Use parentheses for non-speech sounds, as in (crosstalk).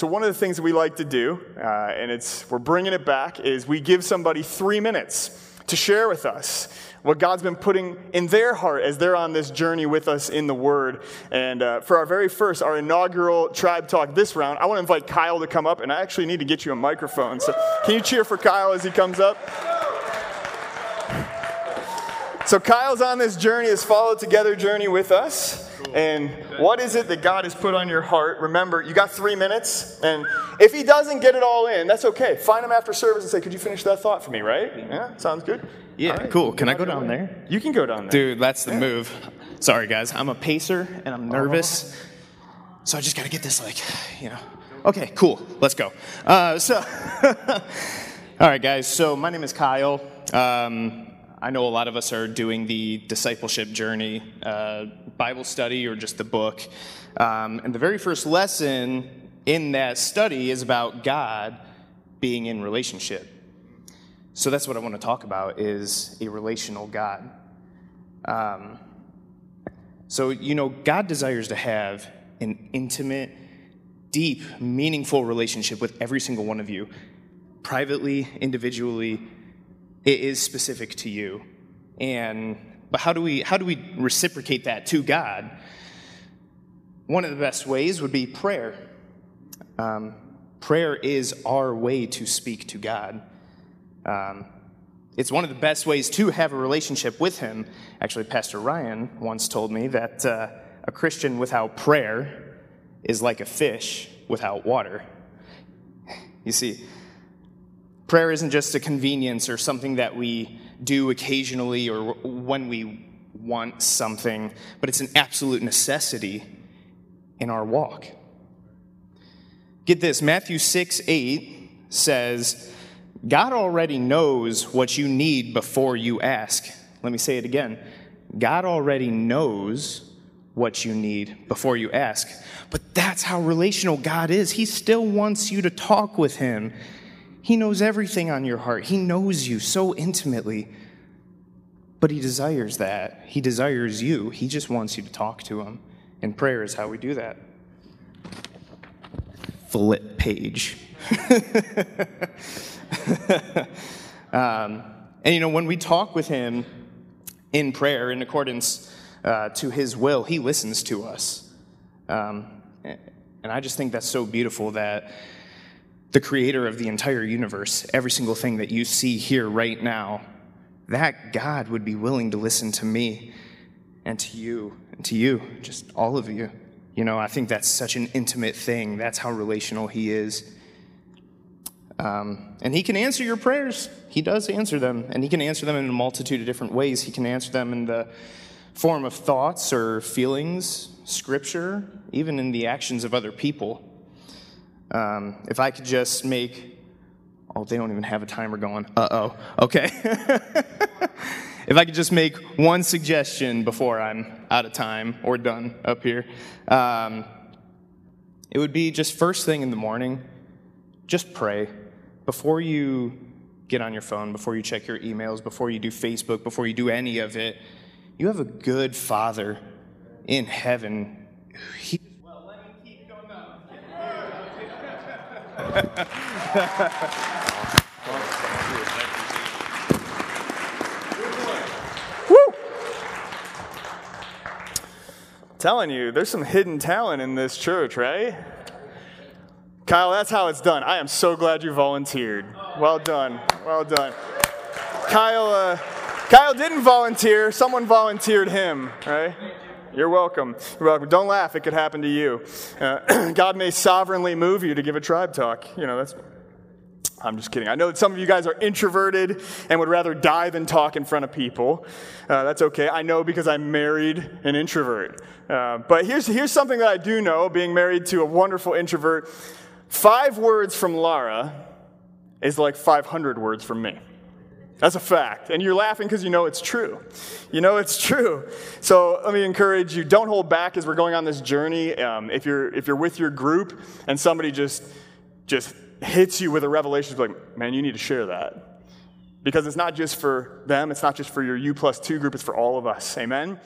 So, one of the things that we like to do, uh, and it's, we're bringing it back, is we give somebody three minutes to share with us what God's been putting in their heart as they're on this journey with us in the Word. And uh, for our very first, our inaugural Tribe Talk this round, I want to invite Kyle to come up, and I actually need to get you a microphone. So, can you cheer for Kyle as he comes up? So, Kyle's on this journey, this follow together journey with us. And what is it that God has put on your heart? Remember, you got three minutes. And if he doesn't get it all in, that's okay. Find him after service and say, Could you finish that thought for me, right? Yeah, sounds good. Yeah, right. cool. Can I go down there? You can go down there. Dude, that's the move. Sorry, guys. I'm a pacer and I'm nervous. So I just got to get this, like, you know. Okay, cool. Let's go. Uh, so, (laughs) all right, guys. So my name is Kyle. Um, I know a lot of us are doing the discipleship journey, uh, Bible study, or just the book. Um, and the very first lesson in that study is about God being in relationship. So that's what I want to talk about is a relational God. Um, so you know, God desires to have an intimate, deep, meaningful relationship with every single one of you, privately, individually. It is specific to you, and but how do we how do we reciprocate that to God? One of the best ways would be prayer. Um, prayer is our way to speak to God. Um, it's one of the best ways to have a relationship with Him. Actually, Pastor Ryan once told me that uh, a Christian without prayer is like a fish without water. You see, prayer isn't just a convenience or something that we do occasionally or when we want something, but it's an absolute necessity in our walk. Get this Matthew 6 8 says, God already knows what you need before you ask. Let me say it again. God already knows what you need before you ask. But that's how relational God is. He still wants you to talk with Him. He knows everything on your heart, He knows you so intimately. But He desires that. He desires you. He just wants you to talk to Him. And prayer is how we do that. Flip page. (laughs) um, and you know, when we talk with Him in prayer, in accordance uh, to His will, He listens to us. Um, and I just think that's so beautiful that the creator of the entire universe, every single thing that you see here right now, that God would be willing to listen to me and to you and to you, just all of you. You know, I think that's such an intimate thing. That's how relational He is. Um, and He can answer your prayers. He does answer them, and He can answer them in a multitude of different ways. He can answer them in the form of thoughts or feelings, scripture, even in the actions of other people. Um, if I could just make, oh, they don't even have a timer going. Uh oh. Okay. (laughs) if I could just make one suggestion before I'm out of time or done up here, um, it would be just first thing in the morning, just pray. Before you get on your phone, before you check your emails, before you do Facebook, before you do any of it, you have a good Father in heaven. He, well, let me keep going Woo! Telling you, there's some hidden talent in this church, right? Kyle, that's how it's done. I am so glad you volunteered. Well done. Well done. Kyle, uh, Kyle didn't volunteer. Someone volunteered him, right? You're welcome. You're welcome. Don't laugh. It could happen to you. Uh, (clears throat) God may sovereignly move you to give a tribe talk. You know, that's. I'm just kidding. I know that some of you guys are introverted and would rather die than talk in front of people. Uh, that's okay. I know because I married an introvert. Uh, but here's, here's something that I do know being married to a wonderful introvert. Five words from Lara is like 500 words from me. That's a fact. And you're laughing because you know it's true. You know it's true. So let me encourage you don't hold back as we're going on this journey. Um, if, you're, if you're with your group and somebody just, just hits you with a revelation, like, man, you need to share that. Because it's not just for them, it's not just for your U plus two group, it's for all of us. Amen?